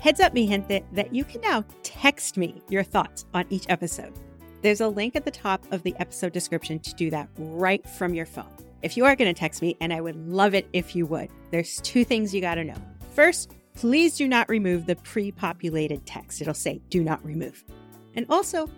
Heads up, mi gente, that you can now text me your thoughts on each episode. There's a link at the top of the episode description to do that right from your phone. If you are going to text me, and I would love it if you would, there's two things you got to know. First, please do not remove the pre populated text. It'll say do not remove. And also,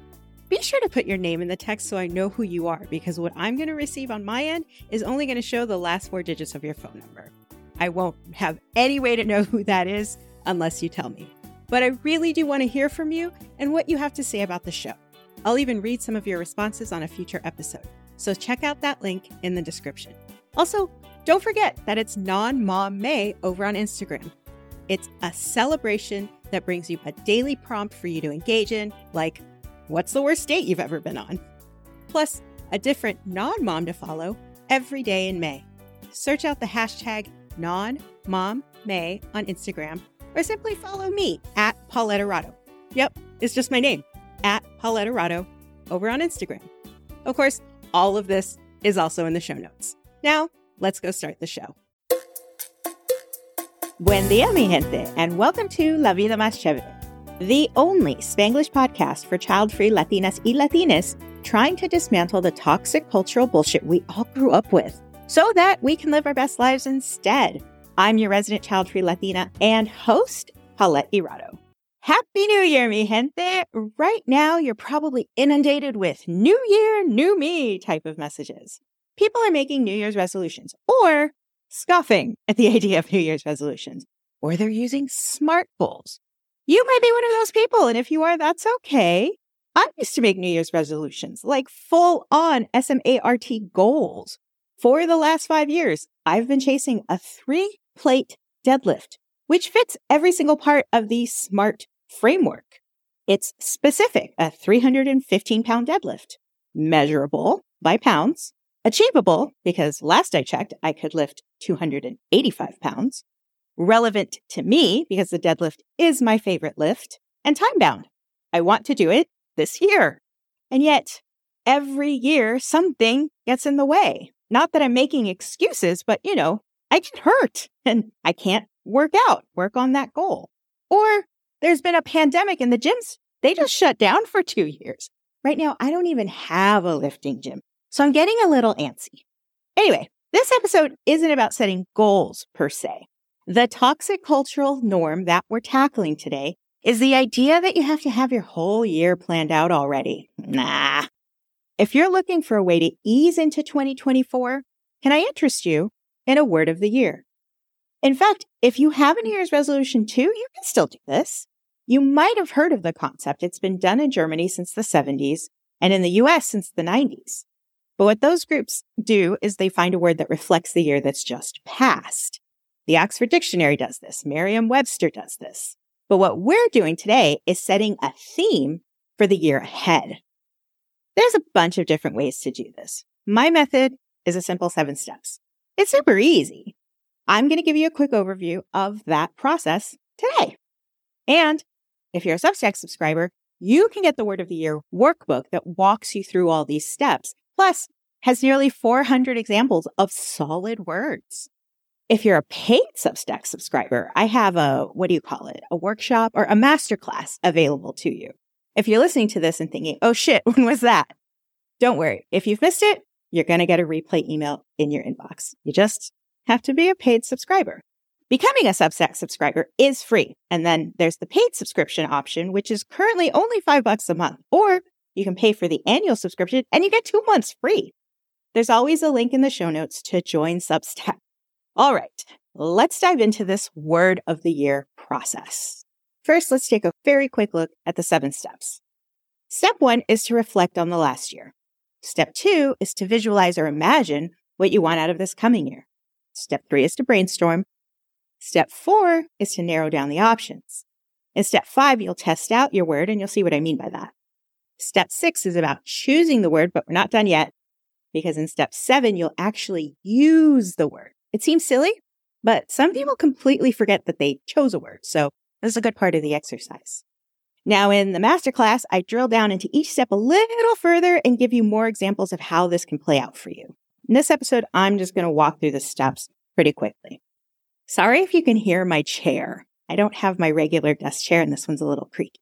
be sure to put your name in the text so I know who you are because what I'm going to receive on my end is only going to show the last four digits of your phone number. I won't have any way to know who that is unless you tell me. But I really do want to hear from you and what you have to say about the show. I'll even read some of your responses on a future episode. So check out that link in the description. Also, don't forget that it's Non Mom May over on Instagram. It's a celebration that brings you a daily prompt for you to engage in, like what's the worst date you've ever been on? Plus, a different non mom to follow every day in May. Search out the hashtag non mom May on Instagram or simply follow me at Paulette Erato. Yep, it's just my name, at Paulette Erato over on Instagram. Of course, all of this is also in the show notes. Now, let's go start the show. Buen dia, mi gente, and welcome to La Vida Más Chévere the only Spanglish podcast for child free Latinas y Latinos trying to dismantle the toxic cultural bullshit we all grew up with so that we can live our best lives instead. I'm your resident child free Latina and host, Paulette Erato. Happy New Year, mi gente! Right now, you're probably inundated with New Year, New Me type of messages. People are making New Year's resolutions or scoffing at the idea of New Year's resolutions, or they're using SMART goals you might be one of those people. And if you are, that's okay. I used to make New Year's resolutions, like full on SMART goals. For the last five years, I've been chasing a three plate deadlift, which fits every single part of the SMART framework. It's specific, a 315 pound deadlift, measurable by pounds, achievable because last I checked, I could lift 285 pounds, relevant to me because the deadlift is my favorite lift, and time bound. I want to do it this year. And yet, every year, something gets in the way. Not that I'm making excuses, but you know, I get hurt and I can't work out, work on that goal. Or there's been a pandemic and the gyms, they just shut down for two years. Right now, I don't even have a lifting gym. So I'm getting a little antsy. Anyway, this episode isn't about setting goals per se. The toxic cultural norm that we're tackling today is the idea that you have to have your whole year planned out already. Nah. If you're looking for a way to ease into 2024, can I interest you in a word of the year? In fact, if you have a New Year's resolution too, you can still do this. You might have heard of the concept. It's been done in Germany since the 70s and in the US since the 90s. But what those groups do is they find a word that reflects the year that's just passed. The Oxford Dictionary does this. Merriam Webster does this. But what we're doing today is setting a theme for the year ahead. There's a bunch of different ways to do this. My method is a simple seven steps. It's super easy. I'm going to give you a quick overview of that process today. And if you're a Substack subscriber, you can get the Word of the Year workbook that walks you through all these steps, plus has nearly 400 examples of solid words. If you're a paid Substack subscriber, I have a, what do you call it? A workshop or a masterclass available to you. If you're listening to this and thinking, oh shit, when was that? Don't worry. If you've missed it, you're going to get a replay email in your inbox. You just have to be a paid subscriber. Becoming a Substack subscriber is free. And then there's the paid subscription option, which is currently only five bucks a month. Or you can pay for the annual subscription and you get two months free. There's always a link in the show notes to join Substack. All right, let's dive into this word of the year process. First, let's take a very quick look at the seven steps. Step one is to reflect on the last year. Step two is to visualize or imagine what you want out of this coming year. Step three is to brainstorm. Step four is to narrow down the options. In step five, you'll test out your word and you'll see what I mean by that. Step six is about choosing the word, but we're not done yet because in step seven, you'll actually use the word. It seems silly, but some people completely forget that they chose a word. So this is a good part of the exercise. Now in the masterclass, I drill down into each step a little further and give you more examples of how this can play out for you. In this episode, I'm just going to walk through the steps pretty quickly. Sorry if you can hear my chair. I don't have my regular desk chair and this one's a little creaky.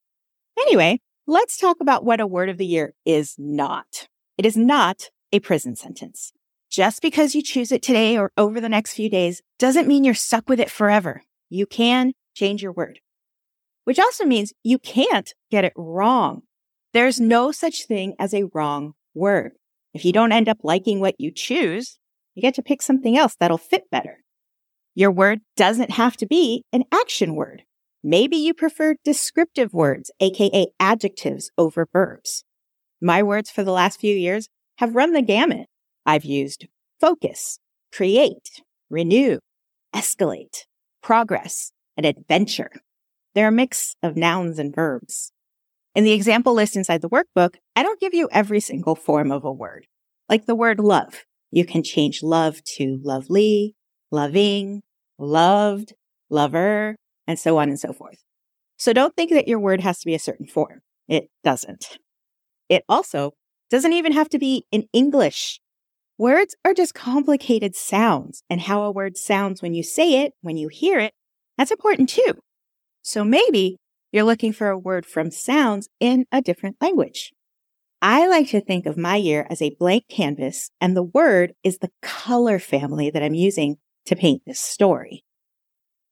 Anyway, let's talk about what a word of the year is not. It is not a prison sentence. Just because you choose it today or over the next few days doesn't mean you're stuck with it forever. You can change your word, which also means you can't get it wrong. There's no such thing as a wrong word. If you don't end up liking what you choose, you get to pick something else that'll fit better. Your word doesn't have to be an action word. Maybe you prefer descriptive words, aka adjectives, over verbs. My words for the last few years have run the gamut. I've used focus, create, renew, escalate, progress, and adventure. They're a mix of nouns and verbs. In the example list inside the workbook, I don't give you every single form of a word. Like the word love. You can change love to lovely, loving, loved, lover, and so on and so forth. So don't think that your word has to be a certain form. It doesn't. It also doesn't even have to be in English. Words are just complicated sounds, and how a word sounds when you say it, when you hear it, that's important too. So maybe you're looking for a word from sounds in a different language. I like to think of my year as a blank canvas, and the word is the color family that I'm using to paint this story.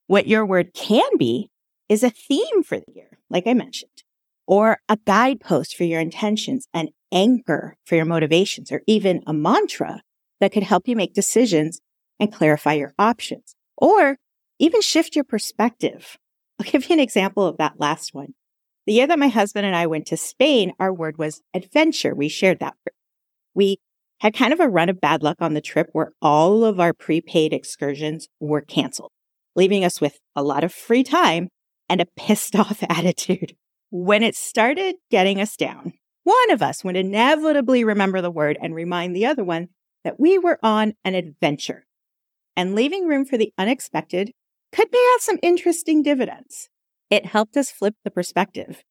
What your word can be is a theme for the year, like I mentioned, or a guidepost for your intentions, an anchor for your motivations, or even a mantra that could help you make decisions and clarify your options, or even shift your perspective. I'll give you an example of that last one. The year that my husband and I went to Spain, our word was adventure. We shared that. We had kind of a run of bad luck on the trip where all of our prepaid excursions were canceled, leaving us with a lot of free time and a pissed off attitude. When it started getting us down, one of us would inevitably remember the word and remind the other one that we were on an adventure. And leaving room for the unexpected could pay out some interesting dividends. It helped us flip the perspective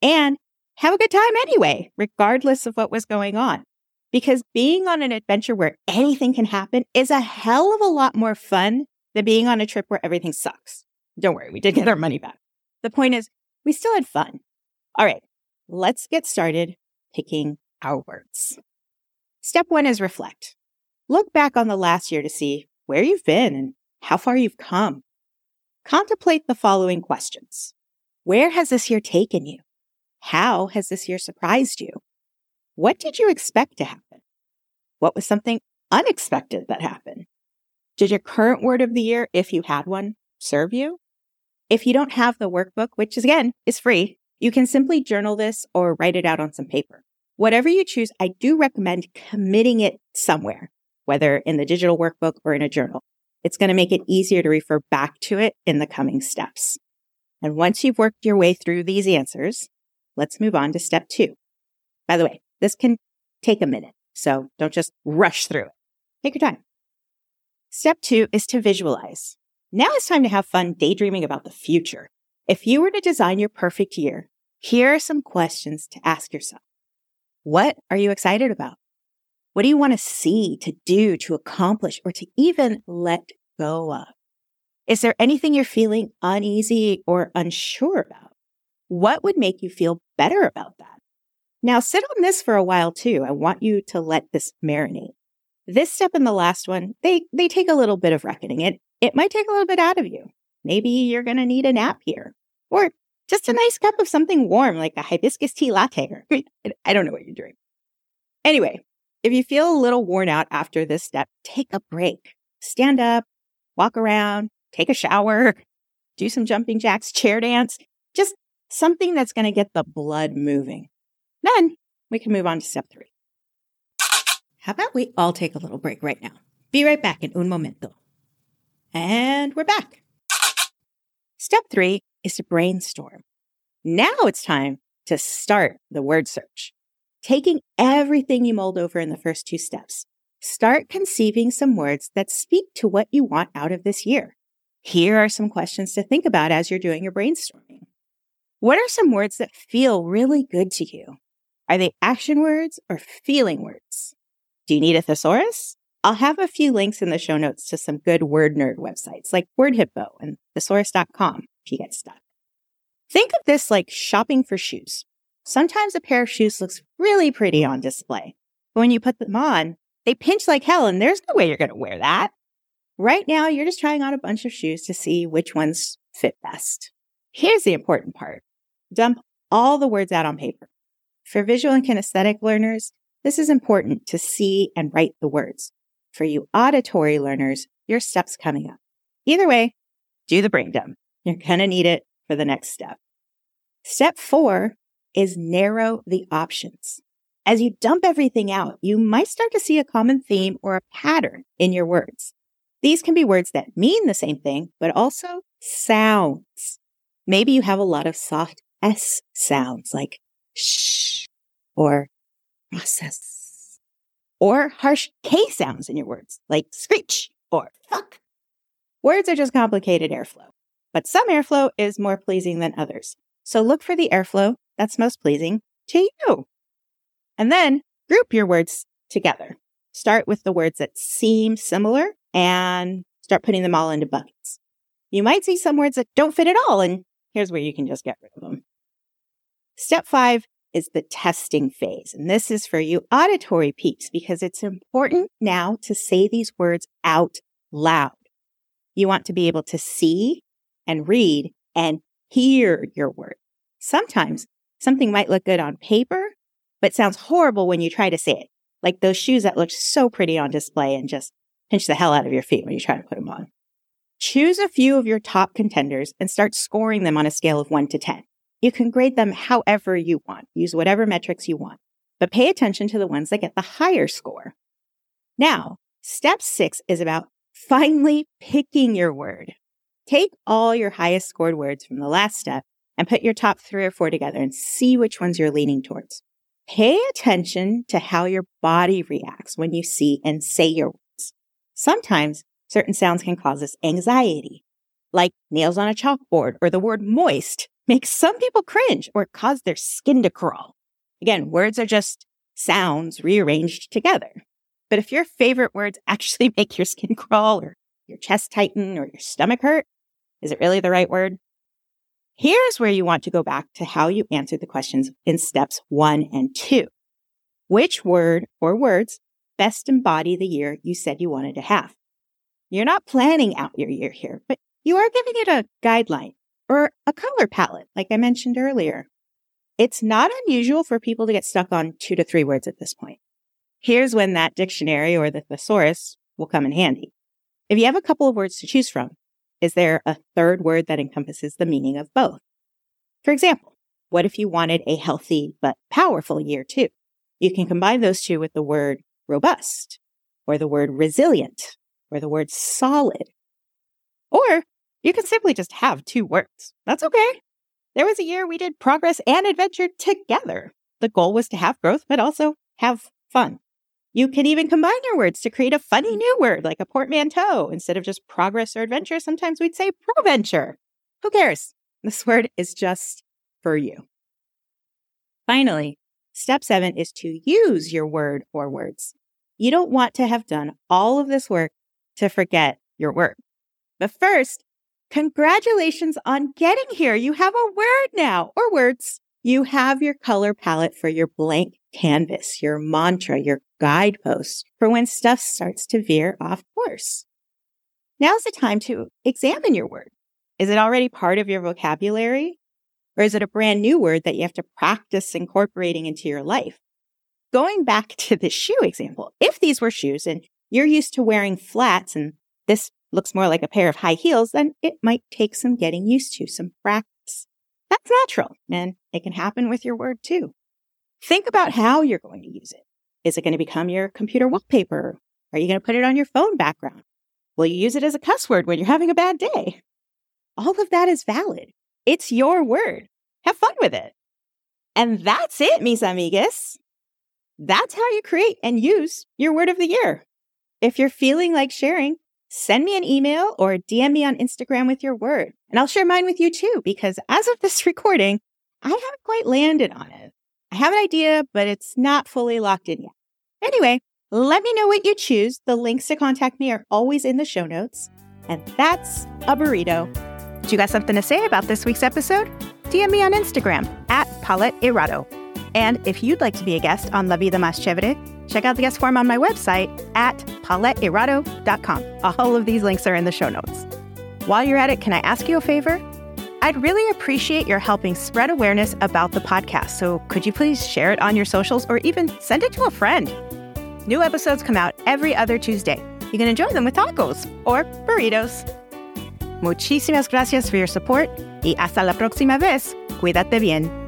and have a good time anyway, regardless of what was going on. Because being on an adventure where anything can happen is a hell of a lot more fun than being on a trip where everything sucks. Don't worry, we did get our money back. The point is, we still had fun. All right, let's get started picking our words. Step one is reflect. Look back on the last year to see where you've been and how far you've come. Contemplate the following questions. Where has this year taken you? How has this year surprised you? What did you expect to happen? What was something unexpected that happened? Did your current word of the year, if you had one, serve you? If you don't have the workbook, which is again is free, you can simply journal this or write it out on some paper. Whatever you choose, I do recommend committing it somewhere, whether in the digital workbook or in a journal. It's going to make it easier to refer back to it in the coming steps. And once you've worked your way through these answers, let's move on to step two. By the way, this can take a minute, so don't just rush through it. Take your time. Step two is to visualize. Now it's time to have fun daydreaming about the future. If you were to design your perfect year, here are some questions to ask yourself. What are you excited about? What do you want to see, to do, to accomplish, or to even let go of? Is there anything you're feeling uneasy or unsure about? What would make you feel better about that? Now sit on this for a while too. I want you to let this marinate. This step and the last one, they, they take a little bit of reckoning. It, it might take a little bit out of you. Maybe you're going to need a nap here or just a nice cup of something warm like a hibiscus tea latte. I don't know what you're doing. Anyway, if you feel a little worn out after this step, take a break. Stand up, walk around, take a shower, do some jumping jacks, chair dance, just something that's going to get the blood moving. Then we can move on to step three. How about we all take a little break right now? Be right back in un momento. And we're back. Step three is to brainstorm. Now it's time to start the word search taking everything you mulled over in the first two steps. Start conceiving some words that speak to what you want out of this year. Here are some questions to think about as you're doing your brainstorming. What are some words that feel really good to you? Are they action words or feeling words? Do you need a thesaurus? I'll have a few links in the show notes to some good word nerd websites like Word Hippo and thesaurus.com. if you get stuck. Think of this like shopping for shoes. Sometimes a pair of shoes looks really pretty on display, but when you put them on, they pinch like hell and there's no way you're going to wear that. Right now, you're just trying on a bunch of shoes to see which ones fit best. Here's the important part. Dump all the words out on paper. For visual and kinesthetic learners, this is important to see and write the words. For you auditory learners, your step's coming up. Either way, do the brain dump. You're going to need it for the next step. Step four is narrow the options. As you dump everything out, you might start to see a common theme or a pattern in your words. These can be words that mean the same thing, but also sounds. Maybe you have a lot of soft S sounds like shh or process or harsh K sounds in your words like screech or fuck. Words are just complicated airflow, but some airflow is more pleasing than others. So look for the airflow that's most pleasing to you. And then group your words together. Start with the words that seem similar and start putting them all into buckets. You might see some words that don't fit at all, and here's where you can just get rid of them. Step five is the testing phase. And this is for you auditory peeps because it's important now to say these words out loud. You want to be able to see and read and hear your word. Sometimes something might look good on paper, but sounds horrible when you try to say it. Like those shoes that look so pretty on display and just pinch the hell out of your feet when you try to put them on. Choose a few of your top contenders and start scoring them on a scale of one to 10. You can grade them however you want, use whatever metrics you want, but pay attention to the ones that get the higher score. Now, step six is about finally picking your word. Take all your highest scored words from the last step and put your top three or four together and see which ones you're leaning towards. Pay attention to how your body reacts when you see and say your words. Sometimes certain sounds can cause us anxiety, like nails on a chalkboard or the word moist makes some people cringe or cause their skin to crawl. Again, words are just sounds rearranged together. But if your favorite words actually make your skin crawl or your chest tighten or your stomach hurt, is it really the right word? Here's where you want to go back to how you answered the questions in steps one and two. Which word or words best embody the year you said you wanted to have? You're not planning out your year here, but you are giving it a guideline or a color palette, like I mentioned earlier. It's not unusual for people to get stuck on two to three words at this point. Here's when that dictionary or the thesaurus will come in handy. If you have a couple of words to choose from, is there a third word that encompasses the meaning of both? For example, what if you wanted a healthy but powerful year too? You can combine those two with the word robust or the word resilient or the word solid. Or you can simply just have two words. That's okay. There was a year we did progress and adventure together. The goal was to have growth, but also have fun. You can even combine your words to create a funny mm. new word like a portmanteau. Instead of just progress or adventure, sometimes we'd say proventure. Who cares? This word is just for you. Finally, step seven is to use your word or words. You don't want to have done all of this work to forget your word. But first, Congratulations on getting here. You have a word now or words. You have your color palette for your blank canvas, your mantra, your guidepost for when stuff starts to veer off course. Now's the time to examine your word. Is it already part of your vocabulary? Or is it a brand new word that you have to practice incorporating into your life? Going back to the shoe example, if these were shoes and you're used to wearing flats and this looks more like a pair of high heels, then it might take some getting used to, some practice. That's natural, and it can happen with your word too. Think about how you're going to use it. Is it going to become your computer wallpaper? Are you going to put it on your phone background? Will you use it as a cuss word when you're having a bad day? All of that is valid. It's your word. Have fun with it. And that's it, mis amigas. That's how you create and use your word of the year. If you're feeling like sharing, send me an email or DM me on Instagram with your word. And I'll share mine with you too, because as of this recording, I haven't quite landed on it. I have an idea, but it's not fully locked in yet. Anyway, let me know what you choose. The links to contact me are always in the show notes. And that's a burrito. Do you got something to say about this week's episode? DM me on Instagram at Paulette Erato. And if you'd like to be a guest on La Vida Más Chévere, check out the guest form on my website at pauletteerato.com. All of these links are in the show notes. While you're at it, can I ask you a favor? I'd really appreciate your helping spread awareness about the podcast. So could you please share it on your socials or even send it to a friend? New episodes come out every other Tuesday. You can enjoy them with tacos or burritos. Muchísimas gracias for your support y hasta la próxima vez. Cuídate bien.